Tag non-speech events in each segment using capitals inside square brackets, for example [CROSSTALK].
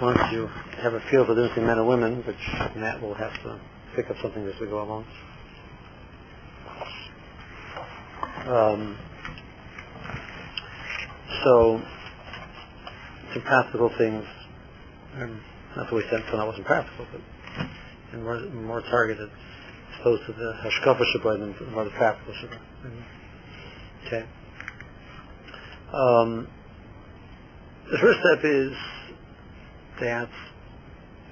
once you have a feel for the difference men and women, which Matt will have to pick up something as we go along. Um, so, some practical things, and not the way sense when I wasn't practical, but and more, more targeted, opposed to the hashkafa shabbat and more the practical shabbat. Okay. Um, the first step is that,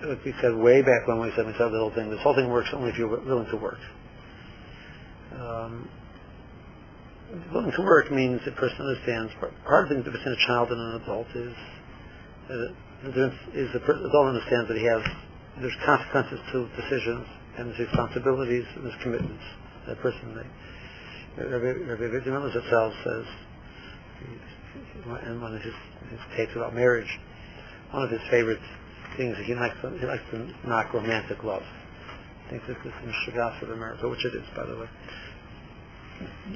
like we said way back when we said we said the whole thing, this whole thing works only if you're willing to work. Um, willing to work means a person understands part of the difference between a child and an adult is uh, the difference is the adult understands that he has there's consequences to decisions and there's responsibilities and there's commitments that person makes. Rabbi Avigdor Miller says in one of his, his tapes about marriage, one of his favorite things he likes to, he likes to knock romantic love. I think this is in Shagas of America, which it is, by the way.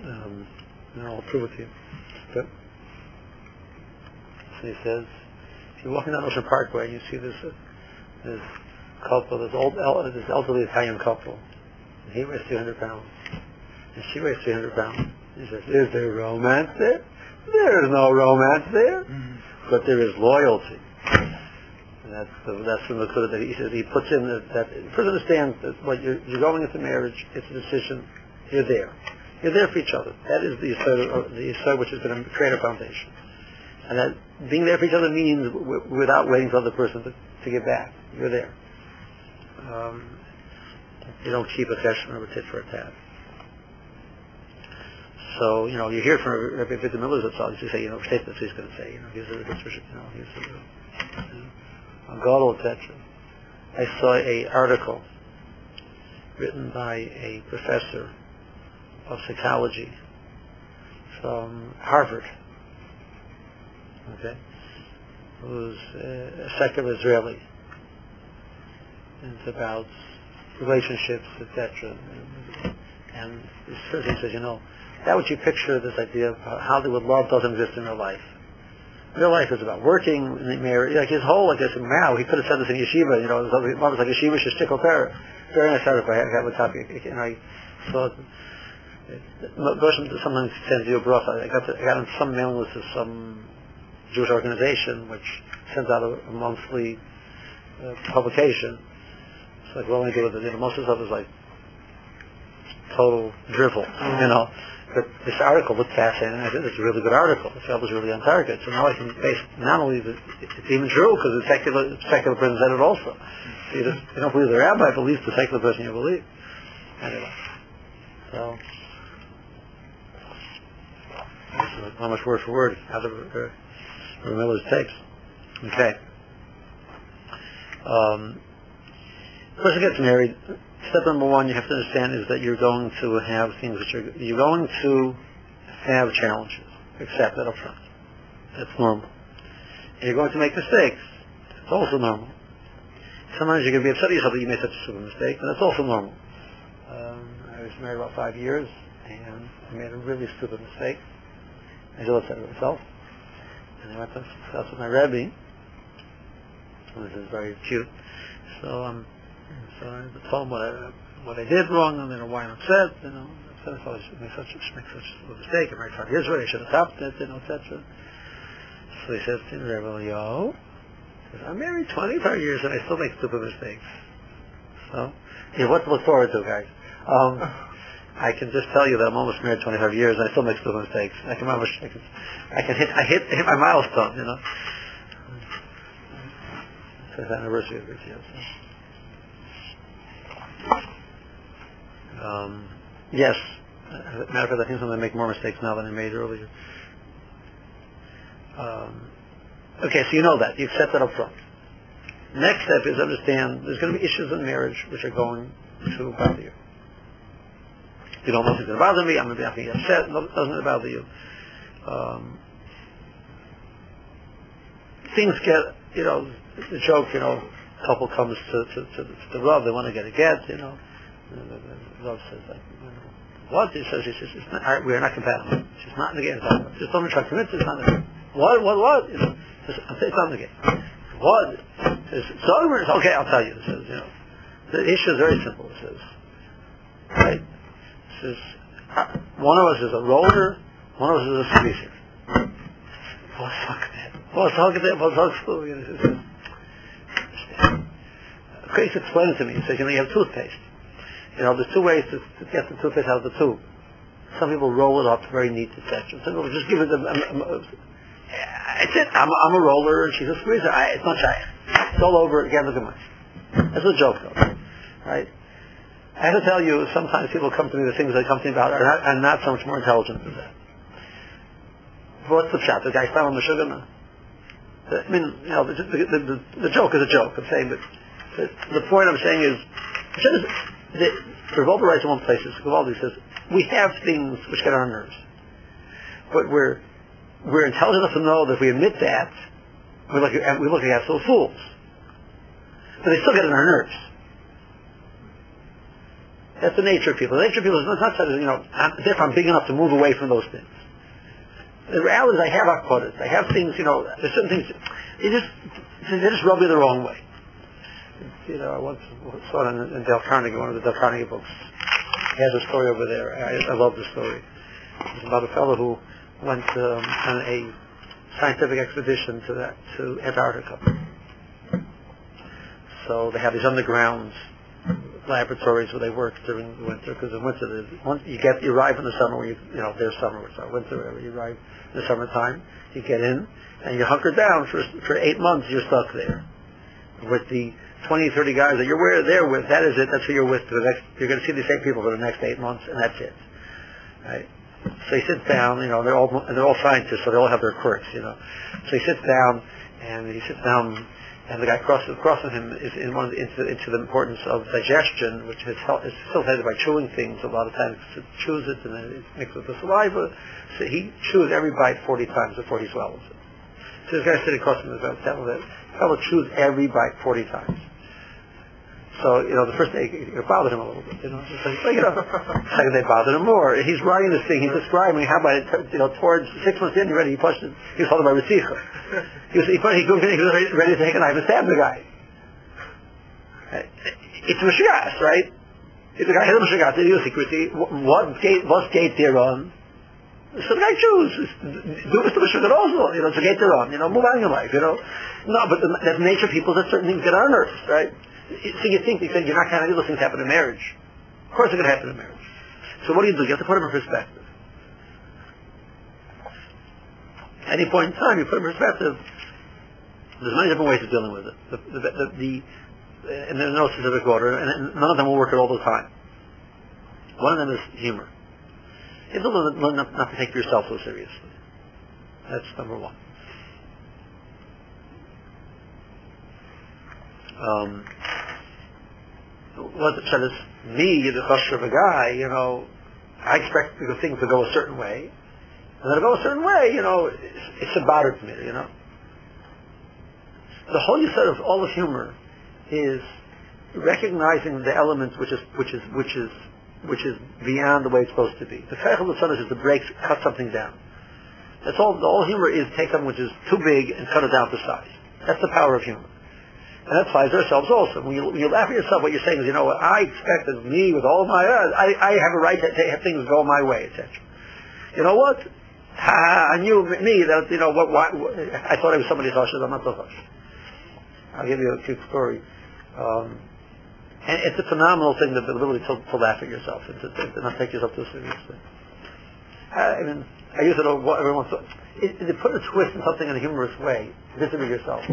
Um, and I'll prove it to you. But so he says, if you're walking down Ocean Parkway and you see this uh, this couple, this old this elderly Italian couple, and he weighs 300 pounds, and she weighs 300 pounds. He says, is there romance there? There is no romance there, mm-hmm. but there is loyalty. And that's the, that's from the Kudah that he says he puts in that, that understands that what you're, you're going into marriage, it's a decision. You're there. You're there for each other. That is the Yisod, the Yisod which is going to create a foundation. And that being there for each other means w- without waiting for the other person to, to get back. You're there. Um, you don't keep a session of a tit for a tat. So, you know, you hear from Rabbi Avigdor Miller's Zatzal, you say, you know, statements he's going to say, you know, he's a, you know, he's a, you know, Gadol, etc. I saw a article written by a professor of psychology from Harvard, okay, who's a secular Israeli. It's about relationships, etc. And person says, you know, that what you picture this idea of how the love doesn't exist in real life. Real life is about working in. Like his whole, like this, Mao, he could have said this in yeshiva, you know, it was like yeshiva shishtikol parah. Very nice article. I have a copy, and I saw it Gershom sometimes sends you a bracha. I got, to, I got on some mailing list of some Jewish organization which sends out a, a monthly uh, publication. It's like, what do I do with it? You know, most of the stuff is like total drivel, you know. But this article looked fascinating. I said, it's a really good article. The film was really on target. So now I can base not only that it's even true because the secular secular person said it also. So you, just, you don't believe the rabbi, believes the secular person you believe. Anyway, so how much word for word out of uh, Miller's tapes. Okay. Um, person gets married. Step number one you have to understand is that you're going to have things that you're, you're going to have challenges. Accept that up front. That's normal. And you're going to make mistakes. It's also normal. Sometimes you're going to be upset at yourself that you made such a stupid mistake, and that's also normal. Um, I was married about five years, and I made a really stupid mistake. I looked at myself, and I went to discuss with my Rebbe. This is very cute. So um, so I told him what I, what I did wrong, and know why I'm upset. You know, if I made such make such a mistake. I married five years. I should have stopped it. You know, etc. So he says to me, Rebbe, yo, I'm married 25 years and I still make stupid mistakes. So, yeah, what to look forward to, guys. Um, I can just tell you that I'm almost married 25 years and I still make stupid mistakes. I can almost, I can, I can hit, I hit, hit my milestone, you know. It's anniversary of this year. So. Um, yes, matter of fact, I think I'm going to make more mistakes now than I made earlier. Um, okay, so you know that. You accept that up front. Next step is understand there's going to be issues in marriage which are going to bother you. You don't want to bother me. I'm going to be upset. No, doesn't bother you. Um, things get, you know, the joke, you know, couple comes to, to, to, to the Rav, they want to get a get, you know. The Rav says, like, what? He says, he says, it's not, we're not compatible. She's not in the game. Just don't try to commit to it. Not in the game. What, what, what? You know, it's, it's not in the game. What? Says, so okay, I'll tell you. It says, you know, the issue is very simple. It says, right? It says, uh, one of us is a roller, one of us is a squeezer. What's fuck that? What's fuck that? What's fuck that? Chris explained it to me. He says, you know, you have toothpaste. You know, there's two ways to, to get the toothpaste out of the tube. Some people roll it up very neat, etc. Some people just give it a, a, a, it's it. I'm, I'm a roller and she's a squeezer. I, it's not shy. It's all over. Again, look at mine. That's what a joke goes. Right? I have to tell you, sometimes people come to me, the things they come to me about are not, are not so much more intelligent than that. What's the shot? The guy fell on the sugar. I mean, you know, the, the, the, the, joke is a joke. I'm saying, but the, point I'm saying is, the, Revolta writes in one place, Vivaldi says, we have things which get on our nerves. But we're, we're intelligent enough to know that if we admit that, we look, at, we look like absolute fools. But they still get on our nerves. That's the nature of people. The nature of people is not such you know, I'm, if I'm big enough to move away from those things. The reality is I have akkodas. I have things, you know, there's certain things, they just, they just rub me the wrong way. You know, I once saw it in, in Dale Carnegie, one of the Dale Carnegie books. He has a story over there. I, I love the story. It's about a fellow who went um, on a scientific expedition to that, to Antarctica. So they have these underground laboratories where they work during the winter because in winter you get you arrive in the summer when you you know there's summer so winter wherever you arrive in the summertime you get in and you hunker down for for eight months you're stuck there with the 20 30 guys that you're there with that is it that's who you're with for the next you're going to see the same people for the next eight months and that's it right so he sits down you know they're all and they're all scientists so they all have their quirks you know so he sits down and he sits down and the guy crosses across him is in one into, into, the importance of digestion, which is, is facilitated by chewing things. A lot of times to chews it and then it mixed with the saliva. So he chews every bite 40 times before he swallows it. So this guy sitting across from him is telling that fellow chews every bite 40 times. So, you know, the first day it bothered him a little bit, you know. Like, you know, second day bothered him more. He's writing this thing, he's describing how about, it, you know, towards six months in, ready, he pushed it, he was talking about Resicha. He was, he, he, he was ready to take a knife and stab the guy. It's Mashiach, right? If the guy had a Mashiach, the security, what gate, what gate they're on? So the guy choose. Do Mr. Mashiach also, you know, gate they're on, you know, move on in your life, you know. No, but the, the nature people, that certain things get nerves, right? So you think because you're not counting those things happen in marriage. Of course they're going to happen in marriage. So what do you do? You have to put them in perspective. At any point in time, you put them in perspective. There's many different ways of dealing with it. The, the, the, the and there's no specific order, and none of them will work at all the time. One of them is humor. You have to learn not, not to take yourself so seriously. That's number one. Um, what said is me, the chasher of a guy, you know, I expect things to go a certain way, and then to go a certain way, you know, it's, it's about it to me, you know. The whole set of all of humor is recognizing the elements which is which is which is which is beyond the way it's supposed to be. The of the sun is to break, cut something down. That's all. The whole humor is take something which is too big and cut it down to size. That's the power of humor. And that applies to ourselves also. When you, when you laugh at yourself, what you're saying is, you know what, I expect of me with all my, uh, I, I have a right to, have things go my way, etc. You know what? Ha, I knew me that, you know, what, why, I thought I was somebody's hush, I'm not so hush. I'll give you a cute story. Um, and it's a phenomenal thing, to, ability to, to laugh at yourself and to, to, not take yourself too seriously. I mean, I use it every once in a while. To put a twist in something in a humorous way, visit yourself.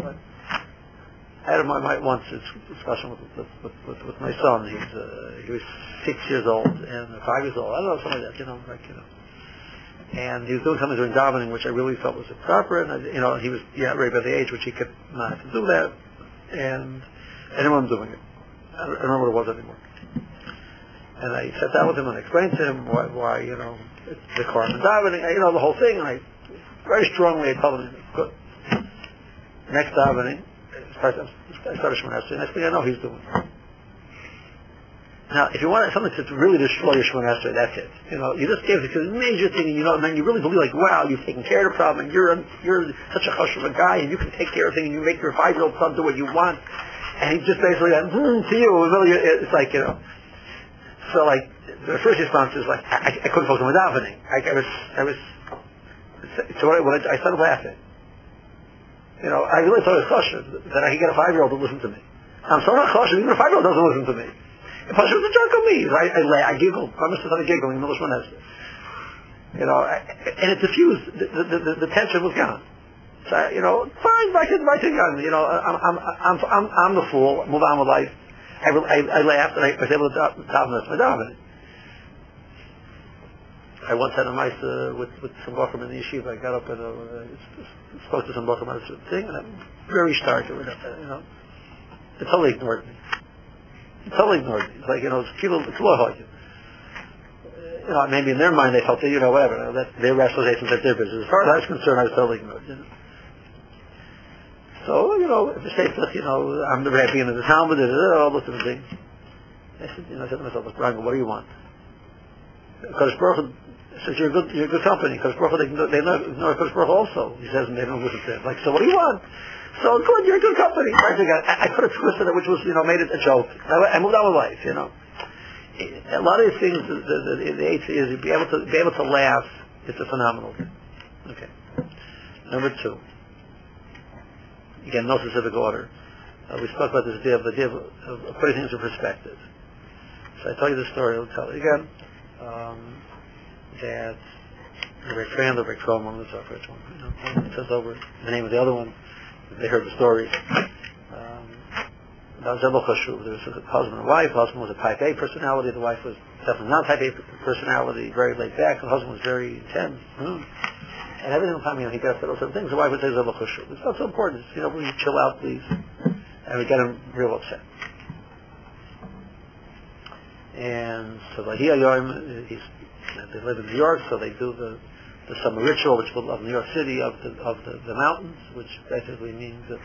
I had my, my once a discussion with, with, with, with, my son. He's uh, he was six years old and five years old. I don't know something like that. You know, like you know. And he was doing something during davening, which I really felt was improper. And I, you know, he was yeah right by the age which he could not do that. And I didn't want him doing it. I don't, know what it was anymore. And I sat down with him and explained to him why, why you know, the Korban davening, you know, the whole thing. And I very strongly I told him, good. Next davening, I started Shemon Esrei. Next thing I know, he's doing. Now, if you want something to really destroy your Shemon Esrei, that's it. You know, you just gave a major thing, and you know, and then you really believe like, wow, you've taken care of the problem, and you're you're such a hush of a guy, and you can take care of things, and you make your five-year-old son do what you want, and he just basically went, mm, to you. It's like you know. So like the first response is like, I, I couldn't focus on my davening. I, I was I was so what I, what I, I started laughing. You know, I really thought it was choshev that I could get a five-year-old to listen to me. I'm so not choshev, even a five-year-old doesn't listen to me. If I was a joke on me, I, I, I, I giggled. I must have started giggling. The Lishman has You know, I, and it diffused. The, the, the, the tension was gone. So, you know, fine, my kid, my kid, you know, I'm, I'm, I'm, I'm, I'm the fool, move on with life. I, I, I laughed and I was able to daven my davening. I once had a mice uh, with, with some bochum in the yeshiva. I got up and uh, spoke to some bochum about this thing, and I'm very stark you know. They totally ignored me. They totally ignored me. It's like, you know, it's people, it's low you know, maybe in their mind they felt that, you know, whatever, that their rationalizations, that's their business. As far as I was concerned, I was totally ignored, you know. So, you know, if says, you know, I'm the rabbi in the Talmud, all those different things. I said, you know, I said to myself, Ranga, what do you want? Because Baruch says you're a good, you're good company. Because Baruch they, they know, know Kodesh Baruch also. He says, and they don't listen to him. Like, so what do you want? So good, you're a good company. I, I put a twist in it, which was, you know, made it a joke. I, I moved on with life, you know. A lot of these things, the, the, the, the eighth is be able to be able to laugh. It's a phenomenal thing. Okay. Number two. Again, no specific order. Uh, we spoke about this idea of the idea of, of putting things in perspective. So I tell you the story. I'll tell it again. Um, that Rick Randall, Rick Trollman, the first one, you know, says over the name of the other one. They heard the story. Um, There was a husband and wife. The husband was a type A personality. The wife was definitely not type A personality, very laid back. The husband was very intense. Hmm. And every single time you know, he got little things, the wife would say Zebel Chashuv. It's not so important. It's, you know, will you chill out, please? And we get him real upset. And so he he's they live in New York, so they do the the summer ritual, which of New York City of the of the, the mountains, which basically means that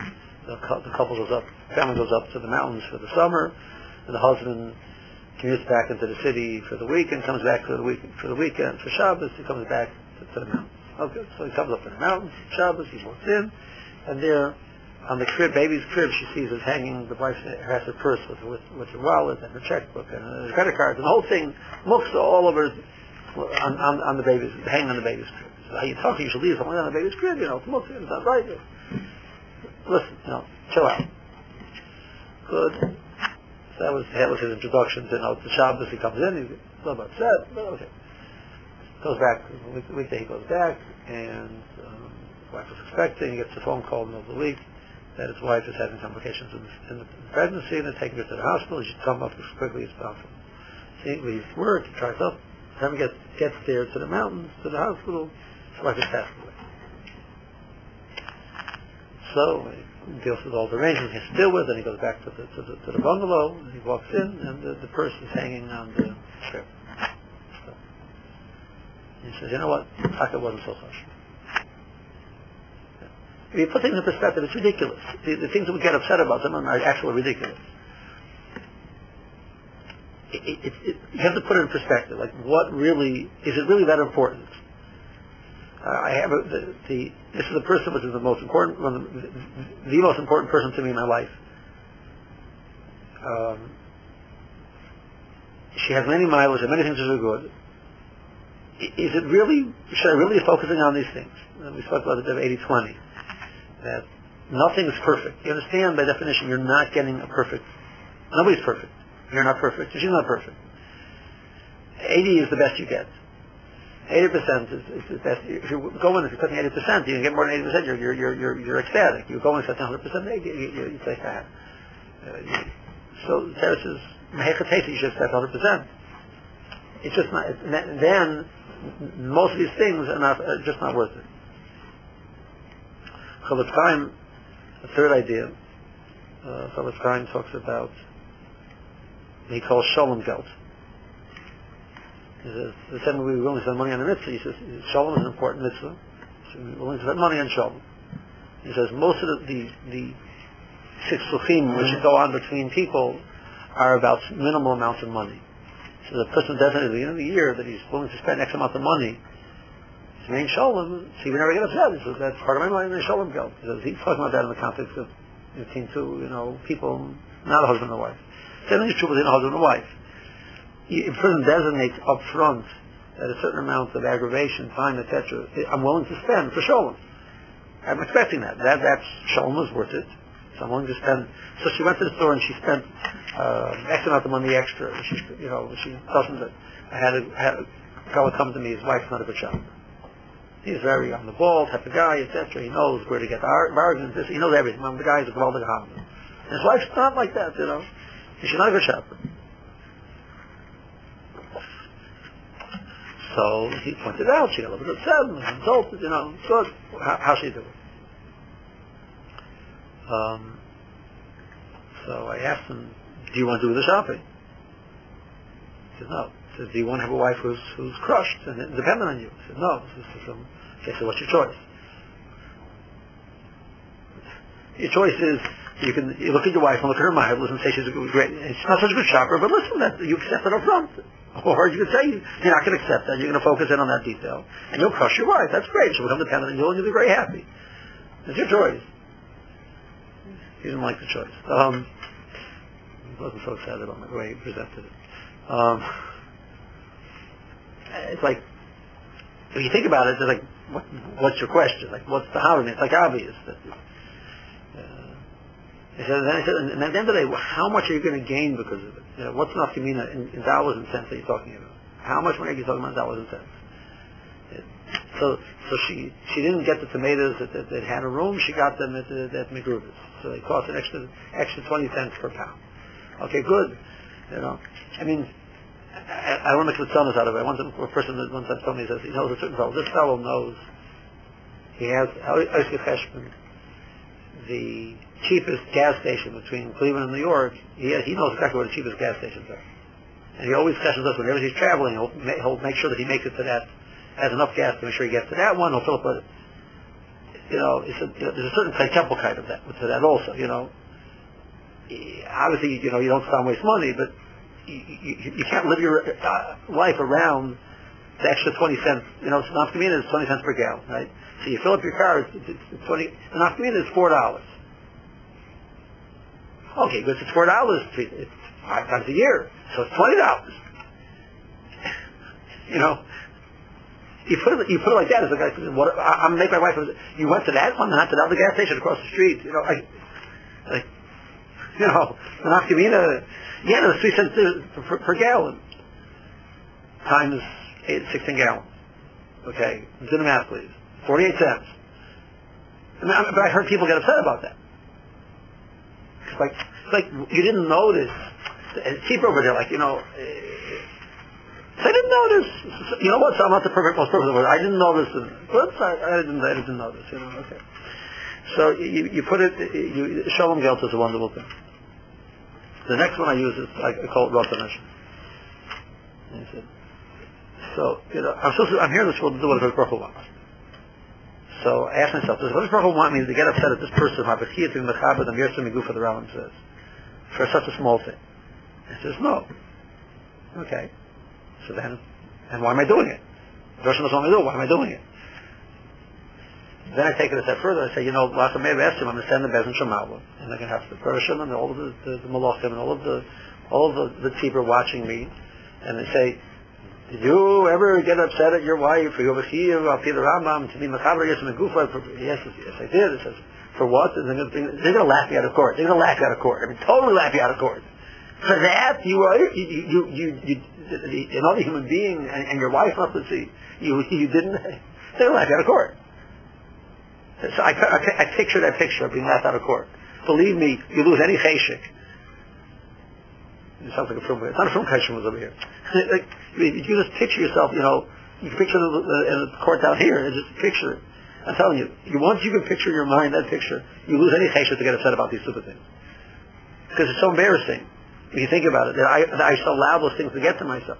the, the couple goes up, the family goes up to the mountains for the summer, and the husband commutes back into the city for the week and comes back for the week for the weekend for Shabbos. He comes back to, to the mountains. Okay, so he comes up in the mountains Shabbos. He walks in, and there on the crib, baby's crib, she sees is hanging. The wife has her purse with with, with her wallet and her checkbook and her credit cards, and the whole thing looks all over on, on, on the baby's, hanging on the baby's crib. So how you talking, you should leave something on the baby's crib, you know, look, it's not right. Listen, you know, chill out. Good. So that was, that was his introduction to, you know, the Shabbos, he comes in, he's a little upset, but okay. Goes back, week, weekday he goes back, and um, his wife was expecting, he gets a phone call in the middle of the week, that his wife is having complications in, in the pregnancy, and they're taking her to the hospital, he should come up as quickly as possible. He leaves work, he drives up, time he gets, gets there to the mountains, to the hospital, his wife has passed away. So he deals with all the arrangements he's still with, and he goes back to the, to the, to the bungalow, and he walks in, and the, the purse is hanging on the strip. He says, you know what? Taka wasn't so harsh. If you put things in perspective, it's ridiculous. The, the things that we get upset about them are actually ridiculous it, it, it, you have to put it in perspective. Like, what really is it really that important? Uh, I have a, the, the, this is the person which is the most important, the, the, most important person to me in my life. Um, she has many miles and many things that are good. Is it really? Should I really be focusing on these things? We spoke about the 80-20. That nothing is perfect. You understand by definition, you're not getting a perfect. Nobody's perfect. You're not perfect. She's not perfect. 80 is the best you get. 80% is, is the best. If you go in, if you're cutting 80%, you can get more than 80%, you're, you're, you're, you're, you're ecstatic. You go in and 100%, you, you, you say, ah. Uh, so says, Mehechatesi, you should accept 100%. It's just not, then most of these things are not, are just not worth it. Chofetz Chaim, the third idea, uh, Chofetz Chaim talks about he calls Shalom Geld. He says, the same way we're willing to spend money on a mitzvah, he says, Shalom is an important mitzvah. So we're willing to spend money on Shalom. He says, most of the, the, the six which go on between people are about minimal amounts of money. The person designated at the end of the year that he's willing to spend X amount of money, his main shalom, so he would never get upset. So that's part of my money, and shalom gelt. Because he's talking about that in the context of between two, you know, people, not a husband and wife. Then there's two between a husband and wife. If a person designates up front at a certain amount of aggravation, time, etc., I'm willing to spend for shalom. I'm expecting that. That that's shalom was worth it. I'm willing to spend. So she went to the store and she spent uh, X amount of money extra. She, you know, she doesn't. I had a, had a fellow come to me. His wife's not a good shopper. He's very on the ball type of guy, etc. He knows where to get the bargains. He knows everything. The guy is a Gavaldig Hamza. His wife's not like that, you know. She's not a good shopper. So he pointed out, she got a little bit upset and insulted, you know, good. How, how she do it? Um, so I asked him, do you want to do the shopping? He said, no. He said, do you want to have a wife who's, who's crushed and dependent on you? He said, no. Is some, okay, so what's your choice? Your choice is you can you look at your wife and look at her mind, and say she's a great, she's not such a good shopper, but listen, that you accept it up front. [LAUGHS] Or you could say you're not going to accept that, you're going to focus in on that detail, and you'll crush your wife. That's great. She'll become dependent on you, and you'll be very happy. It's your choice. He didn't like the choice. Um, he wasn't so excited about the way he presented it. Um, it's like, if you think about it, it's like, what, what's your question? Like, what's the how? It's like obvious that he said, then said, and at the end of the day, how much are you going to gain because of it? You know, what's nafkamina in, in dollars and cents that you're talking about? How much money are you talking about in dollars and cents? So, so she she didn't get the tomatoes that, had a room. She got them at the, at McGruber's. So they cost an extra extra twenty cents per pound. Okay, good. You know, I mean, I, I don't make the tzonas out of it. Want a person that time told me says he knows a certain fellow. This fellow knows he has Oiske Cheshbon, the cheapest gas station between Cleveland and New York, he, he knows exactly where the cheapest gas stations are. And he always questions us whenever he's traveling, he'll, he'll make sure that he makes it to that, has enough gas to make sure he gets to that one, he'll fill up a, you know, a, there's a certain temple kind of that, to that also, you know. Obviously, you know, you don't stop waste money, but you, you, you can't live your uh, life around the extra 20 cents, you know, nafkamina is 20 cents per gallon, right? So you fill up your car, it's, it's 20, the nafkamina is $4. Okay, but it's four dollars. It's five times a year, so it's twenty dollars. [LAUGHS] you know, you put it you put it like that. As says, "What? I, am make my wife." You went to that one, and not to the other gas station across the street. You know, I, like, you know, the nafkamina. Yeah, there's three cents uh, per, per gallon times eight, 16 gallons. Okay, do the math, please. Forty-eight cents. i But I heard people get upset about that It's like it's like you didn't notice. It's cheap over there, like you know. So I didn't notice. You know what? So I'm not the perfect, most perfect word. I didn't notice. Whoops, I, I didn't. I didn't notice. You know. Okay. So you, you put it. You, shalom gelt is a wonderful thing. The next one I use is I, call it Ratanash. So you know, I'm supposed to, I'm here in this world to do what the Baruch wants. So I asked myself, does Baruch Baruch want me to get upset at this person, Habakiyat in Mechabad and Mirsa Migufa, the Rambam says, for such a small thing? He says, no. Okay. So then, and why am I doing it? Want me to do why am I doing it? Then I take it a step further. I say, you know, Lacham Meir asked him, I'm going to send the Bezin Shemawa, and going to have the Pershim and all of the, the, the Malachim and all of the, all of the, the Tzibur watching me, and they say, did you ever get upset at your wife for your Yovachiyah, Alpi the Rambam, to be Machaber Yism and Gufa? Yes, yes, I did. It says, for what? And they're going to laugh you out of court. They're going to laugh you out of court. I mean, totally laugh you out of court. For that, you are, you, you, you, you, another human being and, and your wife, to see, you, you didn't, they're going to laugh you out of court. So I, I, I picture that picture of being laughed out of court. Believe me, you lose any cheshik it sounds like a film. It's not a film question was over here. [LAUGHS] like, you just picture yourself, you know, you picture the, the, the court down here, and just picture it. I'm telling you, you, once you can picture in your mind that picture, you lose any cheshire to get upset about these stupid things. Because it's so embarrassing, when you think about it, that I, that I should allow those things to get to myself.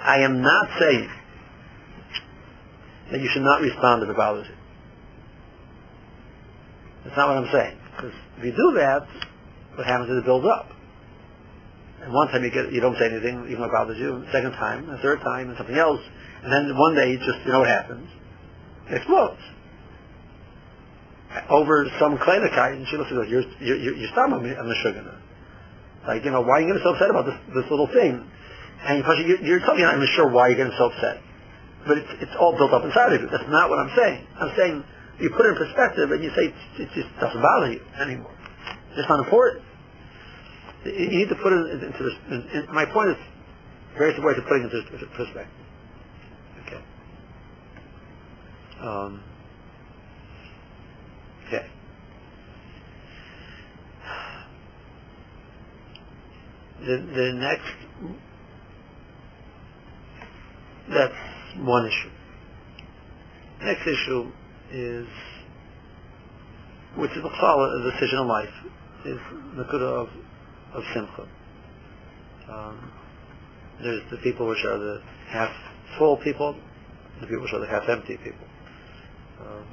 I am not saying that you should not respond if it bothers you. That's not what I'm saying. Because if you do that, what happens is it builds up. And one time you get you don't say anything, even what bothers you. Second time, a third time, and something else. And then one day, just you know what happens? It explodes over some kleinigkeit, and she looks at you're you're you're stomach on the sugar. Like you know, why are you getting so upset about this this little thing? And you're, you're telling me I'm not sure why you're getting so upset, but it's it's all built up inside of you. That's not what I'm saying. I'm saying you put it in perspective and you say it just doesn't bother you anymore. It's not important. You need to put it into this. My point is various ways of putting it into perspective. Okay. Um, Okay. The, the next, that's one issue. Next issue is, which is a decision of life, is the good of, of simcha. Um, there's the people which are the half full people, the people which are the half empty people. Um,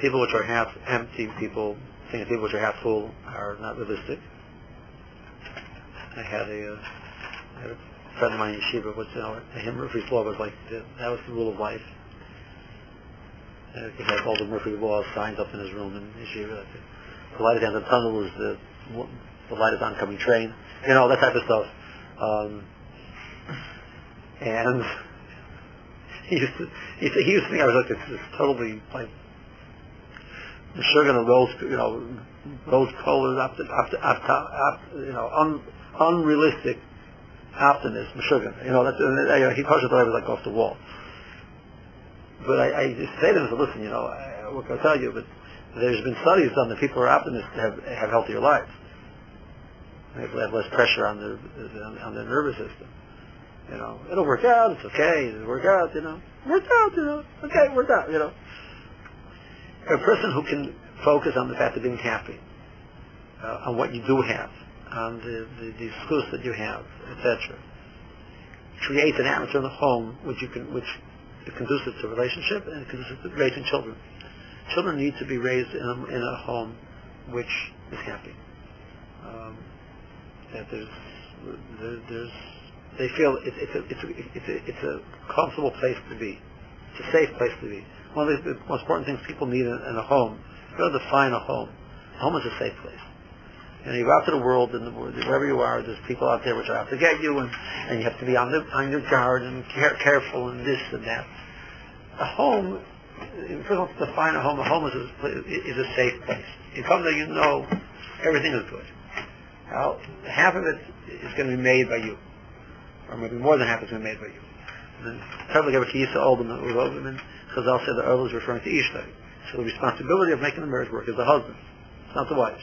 people which are half empty, people think people which are half full are not realistic. I had a, uh, I had a friend of mine in yeshiva, but you know, him Murphy's law was like the, that was the rule of life. Uh, he had all the Murphy's law signs up in his room in yeshiva. The light at the end of the tunnel is the the light is oncoming train. You know that type of stuff. Um, and [LAUGHS] he used to he, he used to think I was like this, this totally like sugar and rose, you know, to, up to, up to, up, you know, un, unrealistic optimism, sugar. You know, that's, you know, he pushes the was like off the wall. But I, I just say to him, listen, you know, I, what can I tell you? But there's been studies done that people who are optimists have, have healthier lives. They have less pressure on their, on their nervous system. You know, it'll work out, it's okay, it'll work out, you know. Work out, you know. Okay, work out, you know a person who can focus on the fact of being happy, uh, on what you do have, on the, the, the skills that you have, etc. Creates an atmosphere in the home which you can, which is conducive to relationship and conducive to raising children. Children need to be raised in a, in a home which is happy. Um, that there's, there, there's, they feel it, it's, a, it's, a, it's, a, it's a comfortable place to be. It's a safe place to be one of the most important things people need in, in a home. You to define a home. A home is a safe place. And you go out to the world, and wherever you are, there's people out there which are out to get you, and, and you have to be on, the, on your guard and care, careful and this and that. A home, if you want to define a home, a home is a, is a safe place. You come there, you know everything is good. Now, half of it is going to be made by you, or maybe more than half is going to be made by you. And then, to Chazal said the Earl is referring to Ishtay. So the responsibility of making the marriage work is the husband. It's not the wife.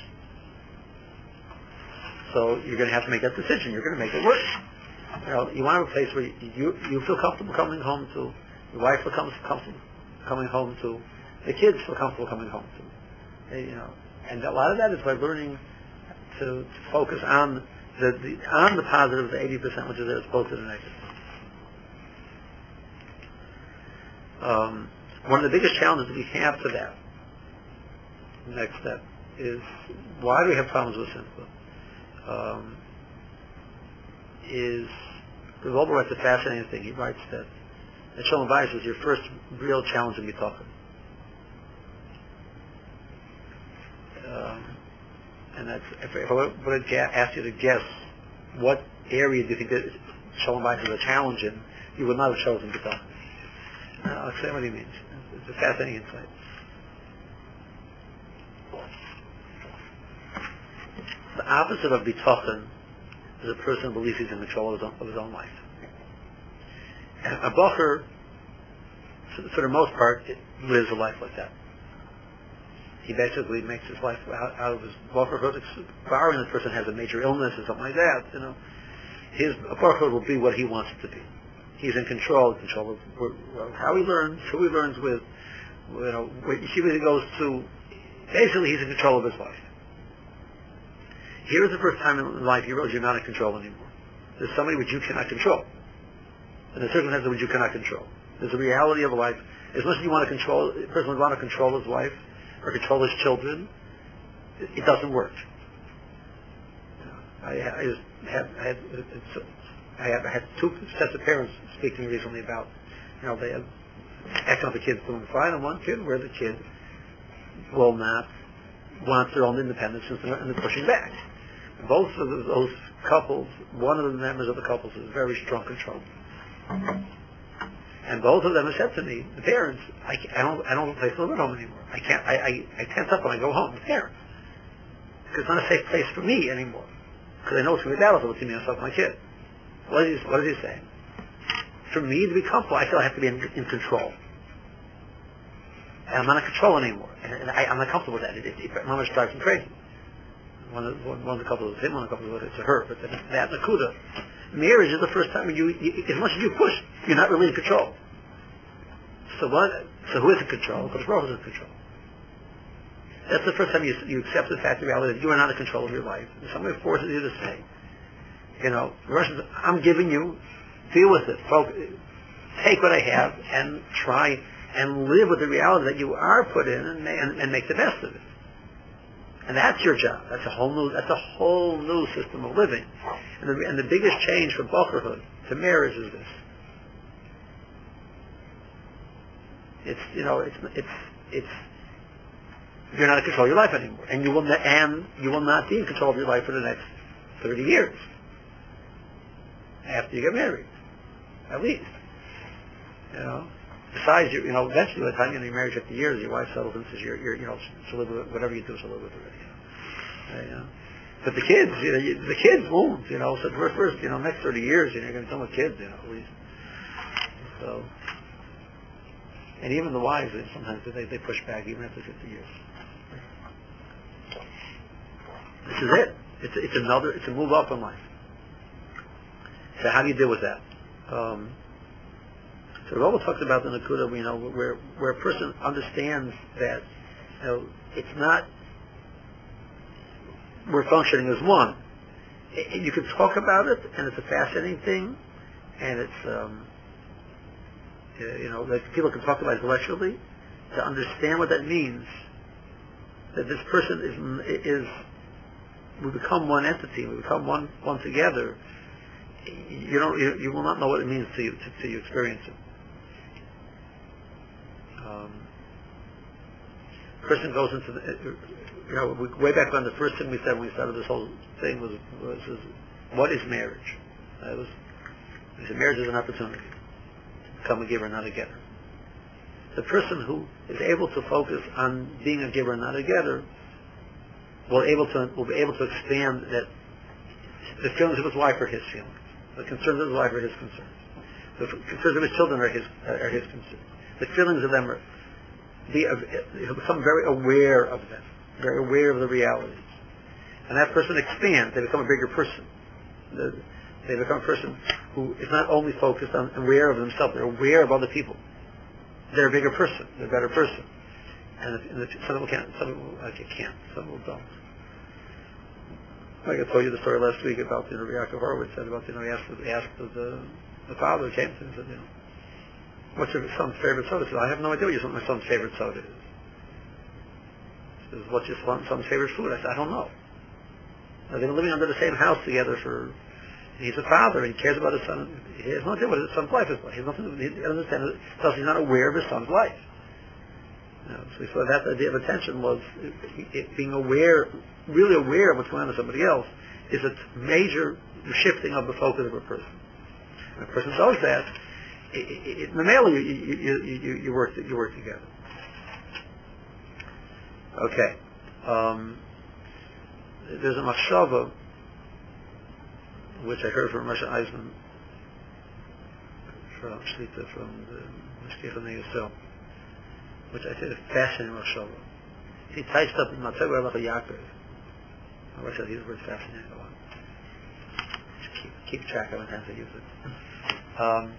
So you're going to have to make that decision. You're going to make it work. You know, you want a place where you, you feel comfortable coming home to, your wife becomes comfortable coming home to, the kids feel comfortable coming home to. You know, and a lot of that is by learning to, to focus on the, the on the positive, the 80%, which is as opposed to the negative. Um, one of the biggest challenges we have to that next step is why do we have problems with simcha? Um, is the Wolbe writes a fascinating thing. He writes that that Shalom was your first real challenge in Bitachon. Um, and that's, if, if I to ask you to guess what area do you think that Shalom Bayis is a challenge in, you would not have chosen Bitachon. Uh, I'll explain what he means. It's a fascinating insight. The opposite of bitachon is a person who believes he's in control of his own, of his own life. A bacher, for the most part, lives a life like that. He basically makes his life out, out of his bacherhood, barring the person has a major illness or something like that, you know. His bacherhood will be what he wants it to be he's in control, control of how he learns, who he learns with, you know, what yeshiva he goes to. Basically, he's in control of his life. Here is the first time in life you realize you're not in control anymore. There's somebody which you cannot control. And the circumstances which you cannot control. There's a reality of life. As much as you want to control, a person would want to control his wife or control his children, it doesn't work. I, I just had, I had, I I had two sets of parents speak to me recently about, you know, the kid's doing fine, and one kid where the kid will not want their own independence and they're pushing back. Both of those couples, one of the members of the couples is very strong control. And both of them have said to me, the parents, I, I don't, I don't a place to live at home anymore. I can't, I, I, I tense up when I go home. The parents, because it's not a safe place for me anymore. Because I know it's going to be battlefield between myself and my kid. What is, he, what is he saying? For me to be comfortable, I still have to be in, in control. And I'm not in control anymore. And, and I, I'm not comfortable with that. It, it, it drives me crazy. One of, one, one of the couples is him, one of the couples is her. But then that Nakuda, marriage is the first time you, you, as much as you push, you're not really in control. So what? So who is in control? Because Baruch is in control. That's the first time you, you accept the fact of reality that you are not in control of your life. Somebody forces you to say, you know, the Russians, I'm giving you, deal with it. Focus, take what I have and try and live with the reality that you are put in and, and, and make the best of it. And that's your job. That's a whole new, that's a whole new system of living. And the, and the biggest change from bocherhood to marriage is this. It's, you know, it's, it's, it's, you're not in control of your life anymore. And you will, ne- and you will not be in control of your life for the next 30 years. After you get married. At least. You know? Besides, you, you know, eventually by the time you're married 50 years, your wife settles and says, you're, you're, you know, she'll live with whatever you do, she'll live with it. You know? you know? But the kids, you know, you, the kids won't, you know, so first, first, you know, next 30 years, you know, you're going to be done with kids, you know, at least. So, and even the wives, sometimes they, they push back even after 50 years. This is it. It's, it's another, it's a move up in life. So how do you deal with that? Um, so Rava talks about the Nakuda, you know, where, where a person understands that, you know, it's not, we're functioning as one. You can talk about it, and it's a fascinating thing, and it's, um, you know, that people can talk about it intellectually, to understand what that means, that this person is, is, we become one entity, we become one, one together, you you, you will not know what it means to you, you experience it. Um, person goes into the, you know, way back when the first thing we said when we started this whole thing was, was, was what is marriage? That was, we said marriage is an opportunity to become a giver, and not a getter. The person who is able to focus on being a giver, and not a getter, will able to will be able to expand that the feelings of his wife are his feelings, the concerns of his wife are his concerns, the concerns of his children are his are his concerns the feelings of them are, be, he'll become very aware of them, very aware of the realities. And that person expands, they become a bigger person. They become a person who is not only focused on aware of themselves, they're aware of other people. They're a bigger person, they're a better person. And, and some people can't, some people like, can't, some people don't. Like I told you the story last week about, know, Yaakov Horowitz said about, you know, he asked, asked the, the father who came to him and said, you know, What's your son's favorite soda? He said, I have no idea what your my son's favorite soda is. He says, what's your son's favorite food? I said, I don't know. Now, they've been living under the same house together for, he's a father, he cares about his son. He has no idea what his son's life is like. He nothing, he doesn't understand, thus he's not aware of his son's life. You know, so we that idea of attention was it, it being aware, really aware of what's going on with somebody else, is a major shifting of the focus of a person. When a person does that, in the mail you, you, work together. Okay. Um, there's a machshava which I heard from Moshe Eisemann from Shlita from the the Yisrael, which I think is fascinating machshava. He typed up in Matzah Yaakov. I wish I used the word fascinating a lot. Just keep, keep track of how times I use it. Um,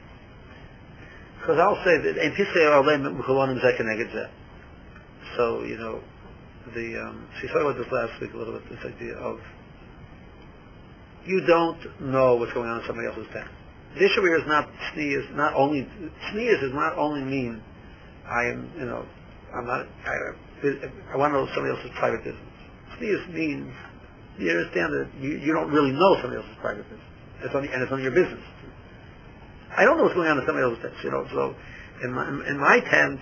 because I'll say that in Pisei Olim Mechulanim Zekeneged Zeh. So you know, the um, she talked about this last week a little bit. This idea of you don't know what's going on in somebody else's tent. The issue here is not tznius. Not only tznius does not only mean I am. You know, I'm not. I, I want to know somebody else's private business. Tznius means you understand that you, you don't really know somebody else's private business. It's on, and it's on your business. I don't know what's going on in somebody else's tent, you know. So in my, in my tent,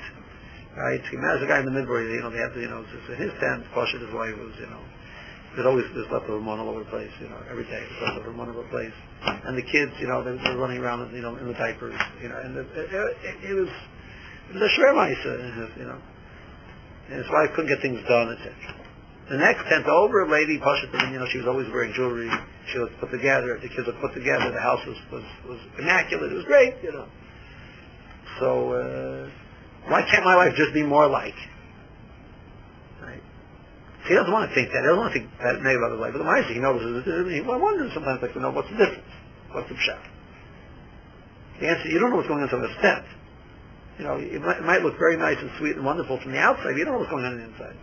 right, he met a guy in the midway, you know, they had to, you know, in his tent, Pasha, his wife was, you know, there's always there's leftover money all over the place, you know, every day there's leftover money all over the place. And the kids, you know, they're, they're running around, you know, in the diapers, you know, and it, it, it, it was it was a shremaisa, uh, you know. And his wife couldn't get things done, etc. The next tent over, a lady, Pasha, you know, she was always wearing jewelry. She was put together. The kids were put together. The house was was, was immaculate. It was great, you know. So uh, why can't my life just be more like? Right? He doesn't want to think that. He doesn't want to think that negative about his life. But the Meister, he notices it. He wonders sometimes, like, to know what's the difference? What's the pshat? The answer, you don't know what's going on until the step. You know, it might, it might look very nice and sweet and wonderful from the outside. But you don't know what's going on, on the inside.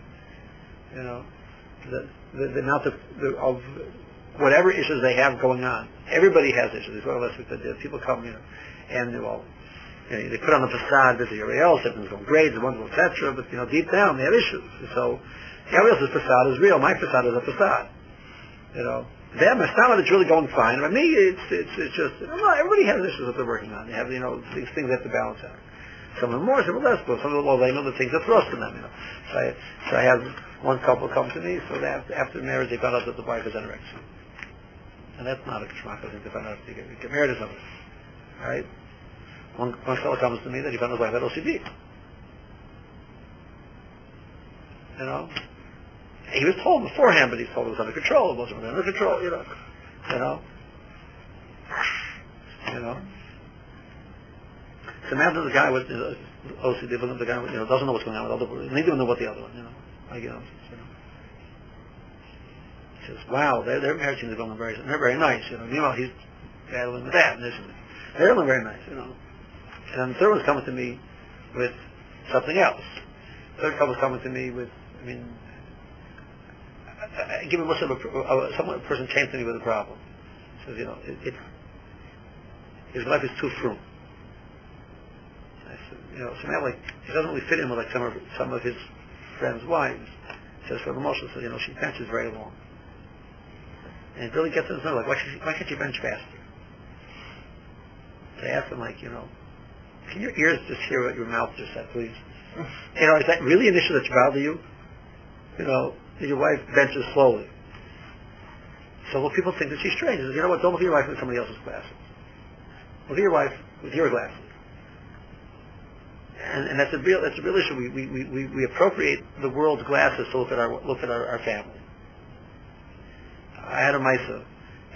You know, the, the, the amount of, the, of whatever issues they have going on. Everybody has issues. What else we could do? People come, you know, and well, you know, they put on the facade, visit everybody else, everything's going great, it's wonderful, etc. But you know, deep down, they have issues. So everybody else's facade is real. My facade is a facade. You know, them, it's not that it's really going fine. But me, it's it's it's just you know, everybody has issues that they're working on. They have you know these things they have to balance out. Some of them more, some of them less, but some of them, well, they know the things that thrust in them, you know. So I, so I have one couple come to me, so have, after marriage they found out that the wife is anorexic. And that's not a I think they found out they get, get married to something. Right? One, one fellow comes to me that he found his wife had OCD. You know? He was told beforehand, but he told it was under control. It wasn't under control, you know. You know? You know? So imagine the guy with you know, OCD, the guy you know doesn't know what's going on with the other people. Neither know what the other one, you know. You know. He says, "Wow, their their marriage be going very, they're very nice, you know. Meanwhile, he's battling with that and this. They're doing very nice, you know." And then the third one's coming to me with something else. The third couple's coming to me with, I mean, I, I give him a, a, someone, a person came to me with a problem. He says, you know, it, it, his life is too frum I said, you know, so now like he doesn't really fit in with like some of some of his friends' wives. Says for the Moshe, so you know, she benches very long. And it really gets in his mind, like, why, should, why can't you bench faster? So I asked him, like, you know, can your ears just hear what your mouth just said, please? [LAUGHS] you know, is that really an issue that's bother you? You know, your wife benches slowly. So well, people think that she's strange. Says, you know what, don't look at your wife with somebody else's glasses. Look at your wife with your glasses and, and that's a real that's a real issue. We, we, we, we appropriate the world's glasses to look at our look at our, our family. I had a Misa,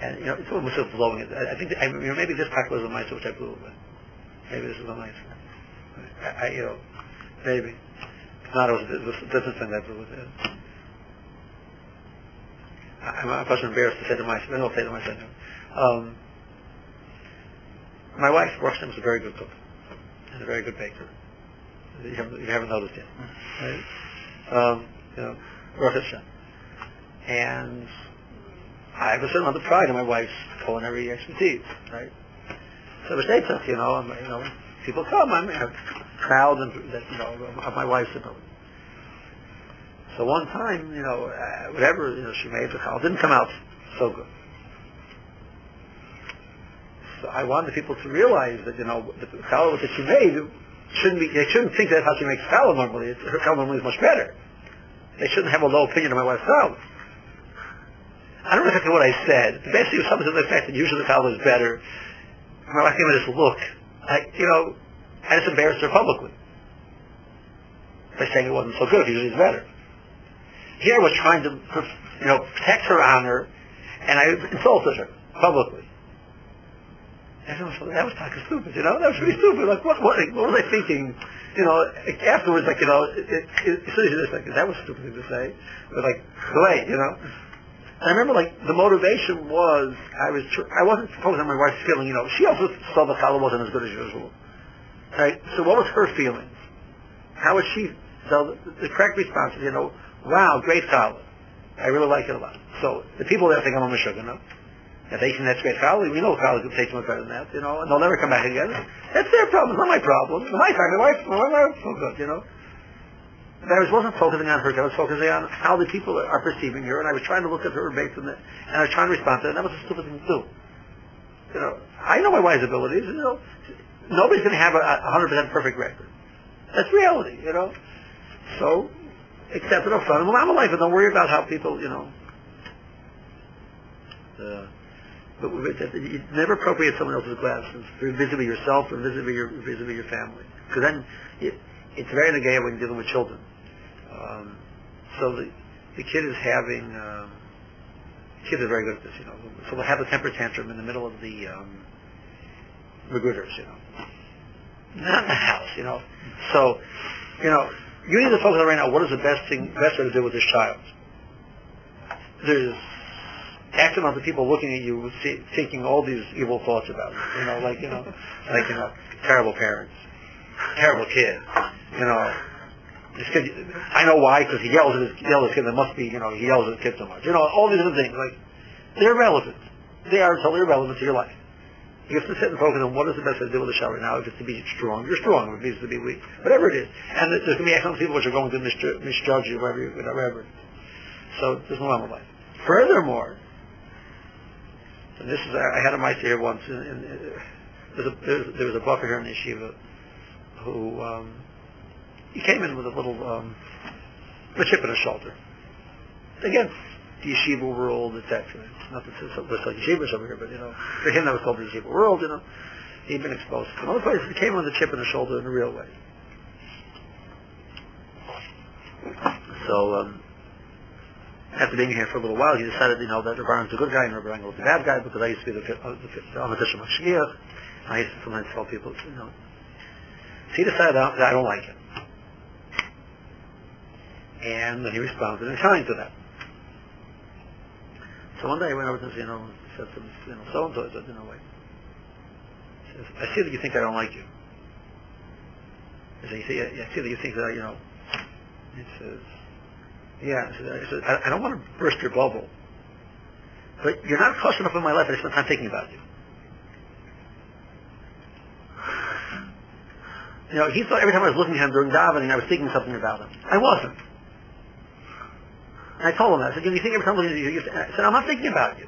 and you know, it's almost blowing it. I, I think that, I, you know, maybe this pack was a Misa which I blew with. Maybe this is a Misa. I, I you know, maybe. If not, was, it was a different thing that blew it. I'm, I'm just embarrassed to say to myself. I don't say to myself. Um, my wife, Roshna, was a very good cook and a very good baker you haven't, you haven't noticed yet. Right? Um, you know, Baruch Hashem. And I have a certain amount of pride in my wife's culinary expertise, right? So state you know, I'm, you know, people come, I'm, I'm proud and that, you know, of my wife's ability. So one time, you know, uh, whatever, you know, she made the call, didn't come out so good. So I wanted people to realize that, you know, the challah that she made shouldn't be, they shouldn't think that's how she makes challah normally. Her challah normally is much better. They shouldn't have a low opinion of my wife's challah. I don't know exactly what I said. Basically, it was something to the fact that usually the challah is better. My wife gave me this look. I, you know, I just embarrassed her publicly by saying it wasn't so good. Usually it's better. Here I was trying to, you know, protect her honor, and I insulted her publicly. Everyone thought that was of stupid, you know. That was really stupid. Like, what, what, what was I thinking? You know, afterwards, like, you know, it, it, it, like, that was stupid to say. But like, wait, you know. And I remember, like, the motivation was I was I wasn't focused on my wife's feeling. You know, she also saw the challah wasn't as good as usual. Right. So what was her feelings? How was she? So the, the correct response is, you know, wow, great challah. I really like it a lot. So the people there think I'm a sugar, no? If they think that's great college, we know college will take much better than that, you know, and they'll never come back again. That's their problem, not my problem. My time, my wife, my wife, so good, you know. I was wasn't focusing on her. I was focusing on how the people are perceiving her, and I was trying to look at her based on that, and I was trying to respond to it. And that was a stupid thing to do. You know, I know my wife's abilities. You know, nobody's going to have a, a hundred percent perfect record. That's reality. You know, so accept it up front move on with life, and don't worry about how people. You know. Uh, but you never appropriate someone else's glasses vis-a-vis yourself or vis-a-vis your, your family. Because then it, it's very negative when you're dealing with children. Um, so the, the kid is having, um, kids are very good at this, you know. So they'll have a temper tantrum in the middle of the um, regrooters, you know. Not in the house, you know. So, you know, you need to focus on right now what is the best thing, best way to do with this child. There's acting on the people looking at you, thinking all these evil thoughts about you. You know, like you know, like you know, terrible parents, terrible kid. You know, this kid. I know why because he yells at his yells at his kid. There must be you know he yells at his kid so much. You know, all these other things like they're irrelevant. They are totally irrelevant to your life. You have to sit and focus on what is the best way to deal with the shower now. If it's to be strong, you're strong. If it needs to be weak, whatever it is. And there's going to be excellent people which are going to misjudge you, whatever, whatever. So there's no with life. Furthermore, and this is, I had a mice here once, and, and uh, a, there was a buffer here in the yeshiva who, um, he came in with a little, um, a chip in his shoulder. Again, the yeshiva world, etc. Not that there's like yeshivas over here, but you know, for him that was called the yeshiva world, you know. He'd been exposed to other places. He came with a chip in his shoulder in a real way. So, um, after being here for a little while, he decided, you know, that Rabban's a good guy and Rabban was a bad guy because I used to be the, uh, the, the Amatishim Mashgiach. I used to sometimes tell people, you know. So he decided that I don't like it. And then he responded in kind to that. So one day I went over to, you know, said to you know, so-and-so, I said, you know, wait. He says, I see that you think I don't like you. I said, you see, I see that you think that, I, you know, he says, yeah, I said, I don't want to burst your bubble, but you're not close enough in my life I spend time thinking about you. You know, he thought every time I was looking at him during davening, I was thinking something about him. I wasn't. And I told him that. I said, you think every time I'm looking at you, you I said, I'm not thinking about you.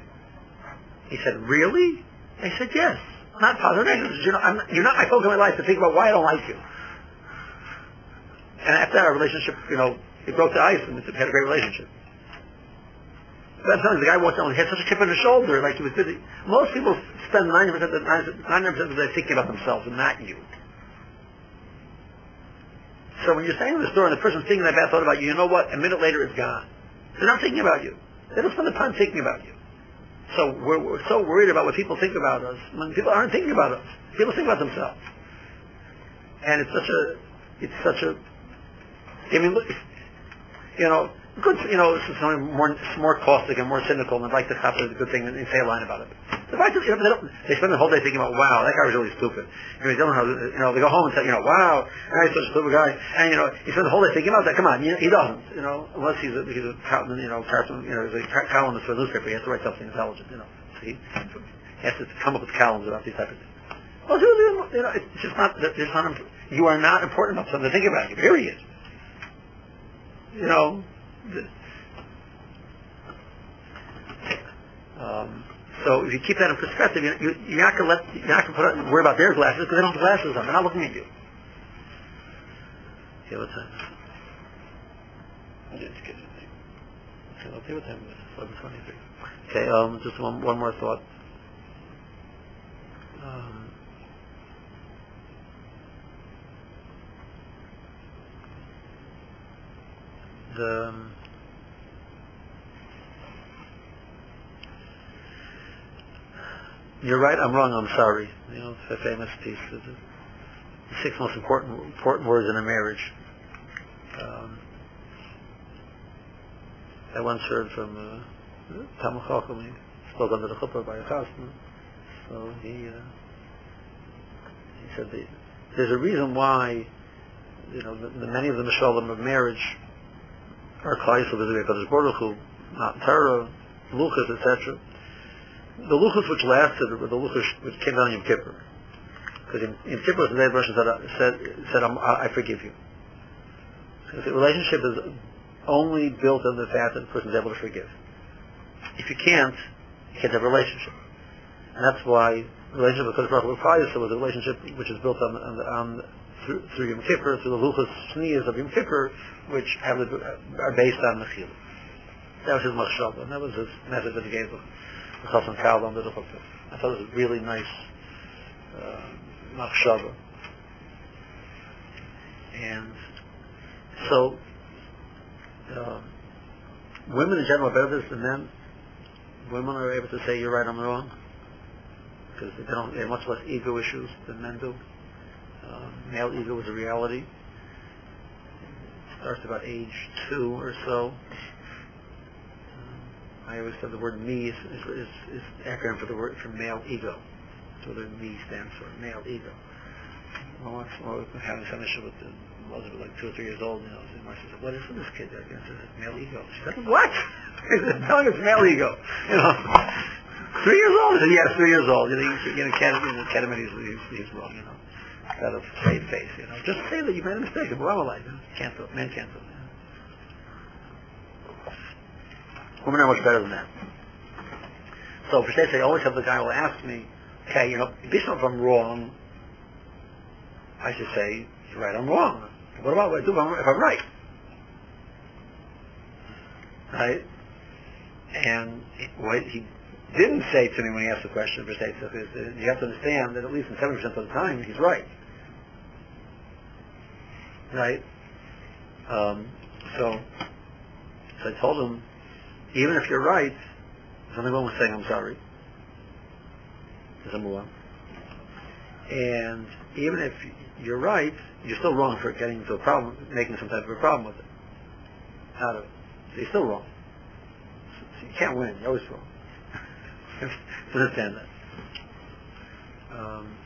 He said, really? I said, yes. Not positive negative. You know, I'm, you're not my focus in my life to think about why I don't like you. And after that, our relationship, you know, it broke the ice and we had a great relationship. Telling you, the guy walked down, he had such a chip on his shoulder, like he was busy. Most people spend 90% of, 99% of the thinking about themselves and not you. So when you're standing in the store and the person's thinking that bad thought about you, you know what? A minute later it's gone. They're not thinking about you. They don't spend the time thinking about you. So we're, we're so worried about what people think about us when people aren't thinking about us. People think about themselves. And it's such a, it's such a, I mean, look, you know, good, you know, is more, more caustic and more cynical and I'd like to have a good thing and, say a line about it. The fact that, you know, they, they spend the whole day thinking about, wow, that guy was really stupid. You know, they don't know, you know, they go home and say, you know, wow, that guy's such a stupid guy. And, you know, he spends the whole day thinking about that. Come on, you he doesn't, you know, unless he's a, he's a you know, cartoon, you know, he's a columnist for a newspaper. He has to write something intelligent, you know. So he, has to come up with columns about these type of things. Well, you know, it's just not, it's not, you are not important enough to think about you, period. You know, um, so if you keep that in perspective, you, you, you're not going to let you're not going to put on, worry about their glasses because they don't have glasses on. They're not looking at you. Okay, what's that? Okay, I'll see what time it is. Eleven twenty-three. Okay, um, just one one more thought. Um, the um, you're right, I'm wrong, I'm sorry. You know, it's a famous piece. The, six most important important words in a marriage. Um, I once heard from uh, Chacham, he spoke under the chuppah by a chasna. So he uh, he said the, there's a reason why you know the, the, many of the mishalim of marriage are klai so there's a Baruch Hu, not Torah, luchas, etc the luchos which lasted were the luchos which came down in Yom Kippur. Because in, in Kippur, the day uh, said, said, said I forgive you. Because the relationship is only built on the fact that the person is able to forgive. If you can't, you can't have a relationship. And that's why the relationship with Kodesh Baruch Hu was a relationship which is built on, on, on through, Yom Kippur, through the Luchas Sneas of Yom Kippur, which have the, are based on the Chil. That was his machshava, and that was his message that he gave the Chassan Kalbam, the Duchot. I thought it was a really nice uh, machshava. And so, uh, women in general are better than men. Women are able to say, you're right, I'm wrong. Because they don't, they have much less ego issues than men do. Um, male ego is a reality. It starts about age two or so. Um, I always said the word me is, is, is, is acronym for the word for male ego. What the me stands for, male ego. Well, once well, we were having some issue with the was like two or three years old, you know, and Marcia said, what is this kid? I guess it's male ego. She said, what? He's telling us male ego. You know, three years old? He said, yeah, three years old. You know, you know, Academy, in the Academy, he's, he's, he's wrong, you know. Got a straight face, you know. Just say that you made a mistake. Well, I'm alive. You? Can't do it. Men can't do. Women are much better than that. So, for say, I always have the guy will ask me, okay, you know, on if I'm wrong, I should say, you're right, I'm wrong. What about what I do if I'm, if I'm right? Right? And what he didn't say to me when he asked the question for sake is you have to understand that at least in 70% of the time, he's right. Right? Um, so, so I told him, even if you're right, there's nothing wrong with saying I'm sorry. Number one. And even if you're right, you're still wrong for getting into a problem, making some type of a problem with it. Out of it. So you're still wrong. So you can't win. You're always wrong. [LAUGHS] understand that. Um,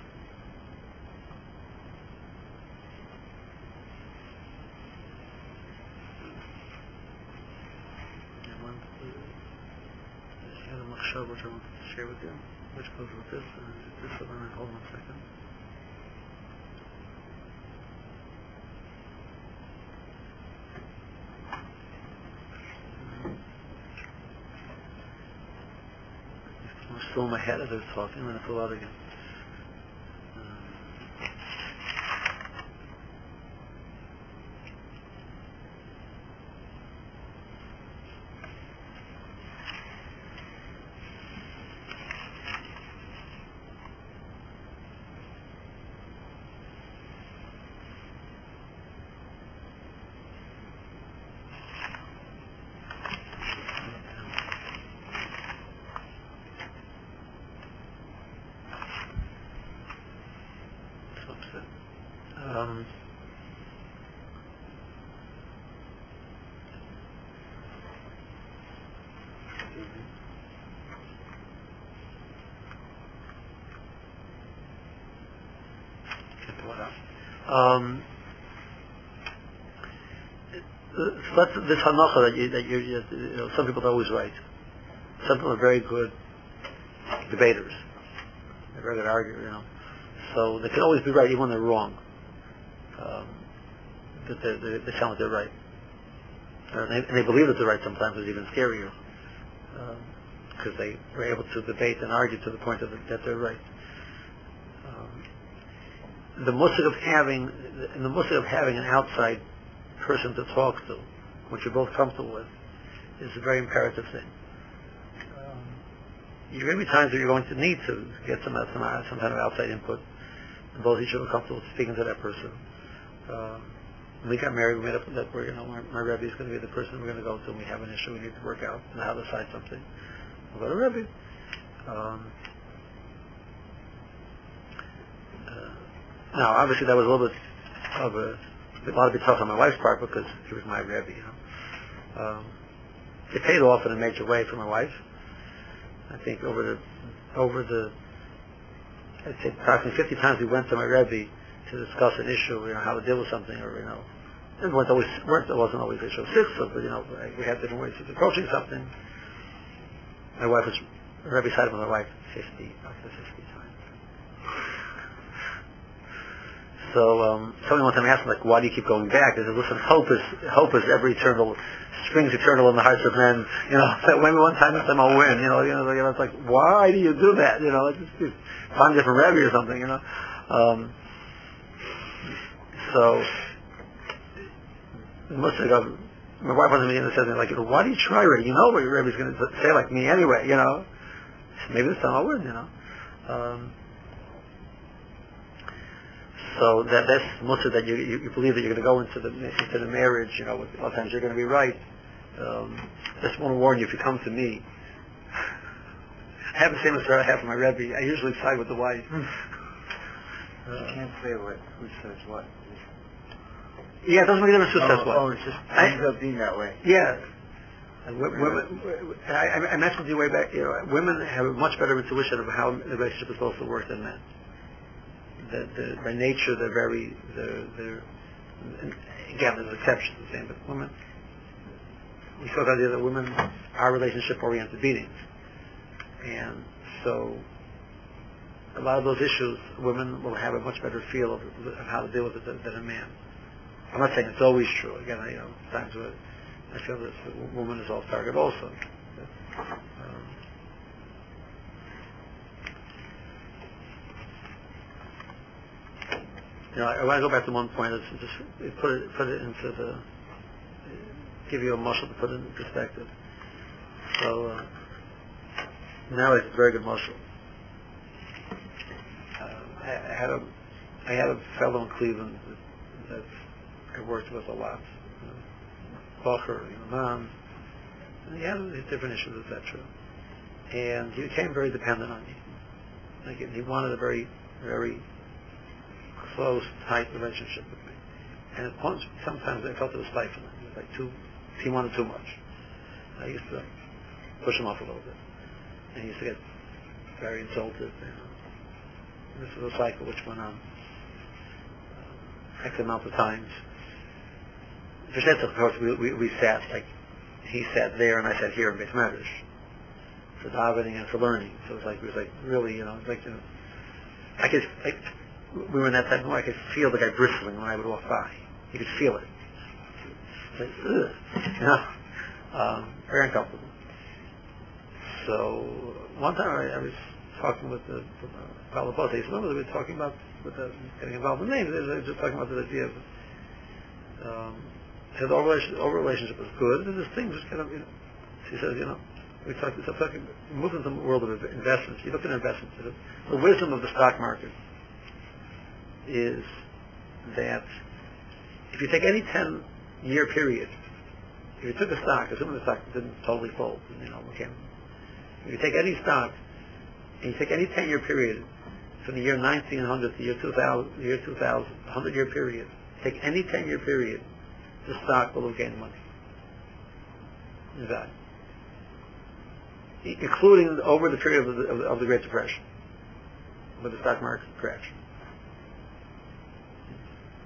A machshava which I wanted to share with you, which goes with this. Uh, this one, hold on a second. I'm still in my head as I was talking, and then I flew out again. Um, um, so that's this hanacha that you, that you, you know, some people are always right. Some people are very good debaters. They're very good arguers, you know. So they can always be right even when they're wrong. Um, that they, they, they sound like they're right. Uh, and, they, and they believe that they're right sometimes is even scarier. Because um, they were able to debate and argue to the point of, that they're right. Um, the musik of having, in the musik of having an outside person to talk to, which you're both comfortable with, is a very imperative thing. Um, going to be times where you're going to need to get some, some, some kind of outside input and both each other comfortable speaking to that person. Uh, when we got married, we made up that we're, you know, my, my Rebbe is going to be the person we're going to go to when we have an issue we need to work out and how to decide something. We'll go to Rebbe. Um, uh, now, obviously, that was a little bit of a, a lot of it tough on my wife's part because he was my Rebbe, you know. Um, it paid off in a major way for my wife. I think over the over the I'd say approximately 50 times we went to my Rebbe to discuss an issue, you know, how to deal with something, or you know, it wasn't always weren't, it wasn't always issue of six, but you know, we had different ways of approaching something. My wife was Rebbe side of my wife 50, up to 50 times. So um, somebody one time asked me, like, why do you keep going back? I said, listen, hope is hope is ever eternal. Springs eternal in the hearts of men. [LAUGHS] You know, [LAUGHS] that maybe one time, time I'll win. You know, you know, you know, it's like, why do you do that? You know, just, just find a different rebbe or something. You know. Um, so, most of the my wife wasn't and says like, why do you try already? You know what your rebbe's going to say like me anyway. You know. Maybe this time I'll win. You know. Um, so that that's mutter that you, you, you believe that you're going to go into the into the marriage. You know, a lot of times you're going to be right. Um, just want to warn you if you come to me. [LAUGHS] I have the same answer I have for my rebbe. I usually side with the wife. you [LAUGHS] can't say what who says what. Yeah, it doesn't make a difference who oh, says what. Oh, it just ends up being that way. Yeah. And women, I, I mentioned to you way back, you know, women have a much better intuition of how the relationship is supposed to work than men the, by nature they're very they're, they're again there's exceptions the same but women we spoke about the other women are relationship oriented beings and so a lot of those issues women will have a much better feel of, of how to deal with it than, than, a man. I'm not saying it's always true. Again you know times where I feel that the woman is off target also. Um, you know, I, I want to go back to one point. Just put it put it into the give you a mashal to put it in perspective. So uh, now it's a very good mashal. Uh, I, I had a I had a fellow in Cleveland that, I worked with a lot, Bacher, you know, mom. And he had different issues, etc. And he became very dependent on me. Like he wanted a very, very close, tight relationship with me. And points, sometimes I felt it was stifling. It was like too, he wanted too much. I used to push him off a little bit. And he used to get very insulted. You know. This was a cycle which went on uh, X amount of times. For of course, we, we, we sat, like, he sat there and I sat here in Beit Medrash for davening and for learning. So it was like, it was like really, you know, like, you know, I could, like, we were in that type of I could feel the guy bristling when I would walk by. You could feel it. Like, ugh. [LAUGHS] You know? Um, very uncomfortable. So one time I, I was talking with the fellow both. He said, "Remember we were talking about with the, getting involved in names. They were just talking about the idea of um, said our relationship, our relationship good, and this thing just kind of, you know, she says, you know, we talk, we talk, move into the world of investments. You look at investments, the wisdom of the stock market is that if you take any 10 year period, if you took a stock, assuming the stock didn't totally fold, you know, okay, if you take any stock and you take any 10 year period from the year 1900 to the year 2000, the year 2000, 100 year period, take any 10 year period, the stock will have gained money in value. Including over the period of the, of the, Great Depression, when the stock market crashed.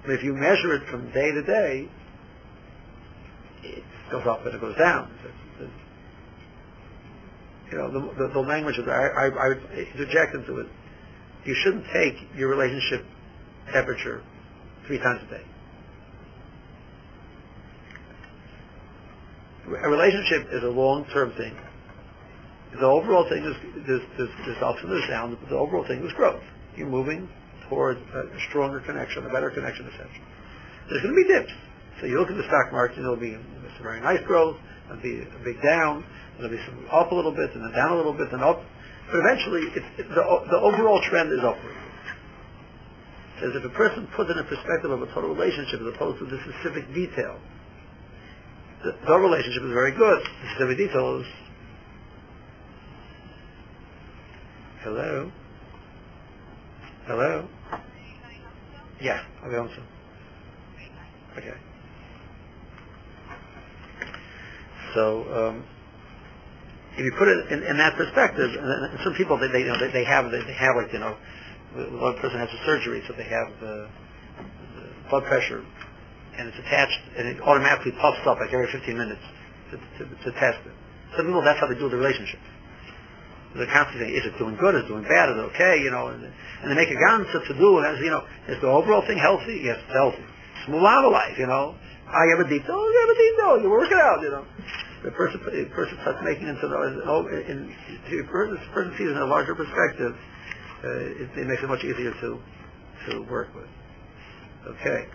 But if you measure it from day to day, it goes up and it goes down. You know, the, the, the language of the, I, I, I would interject into it. You shouldn't take your relationship temperature three times a day. A relationship is a long-term thing. The overall thing is there's, there's, there's ups and there's downs, but the overall thing is growth. You're moving toward a stronger connection, a better connection, etc. There's going to be dips. So you look at the stock market, and there'll be some very nice growth, there'll be a big down, there'll be some up a little bit, and then down a little bit, and up. But eventually, it, the, the overall trend is upward. As if a person puts it in a perspective of a total relationship as opposed to the specific detail, the, the relationship is very good. The specific detail is Hello? Hello? Yeah, I'll be on. Okay. So, um, if you put it in, in that perspective, and some people they, they you know they, they have they, have like you know one person has a surgery, so they have the, the blood pressure, and it's attached, and it automatically puffs up like every 15 minutes to, to, to test it. Some people that's how they do the relationship. They're constantly saying, is it doing good? Is it doing bad? Is it okay? You know, and, and they make a ganze to do as you know, is the overall thing healthy? Yes, it's healthy. It's life, you know. I have a deep toe. You have a deep toe. You work it out, you know. The person, the person starts making into the, oh, in, the person, person sees it in a larger perspective. Uh, it, it makes it much easier to to work with. Okay.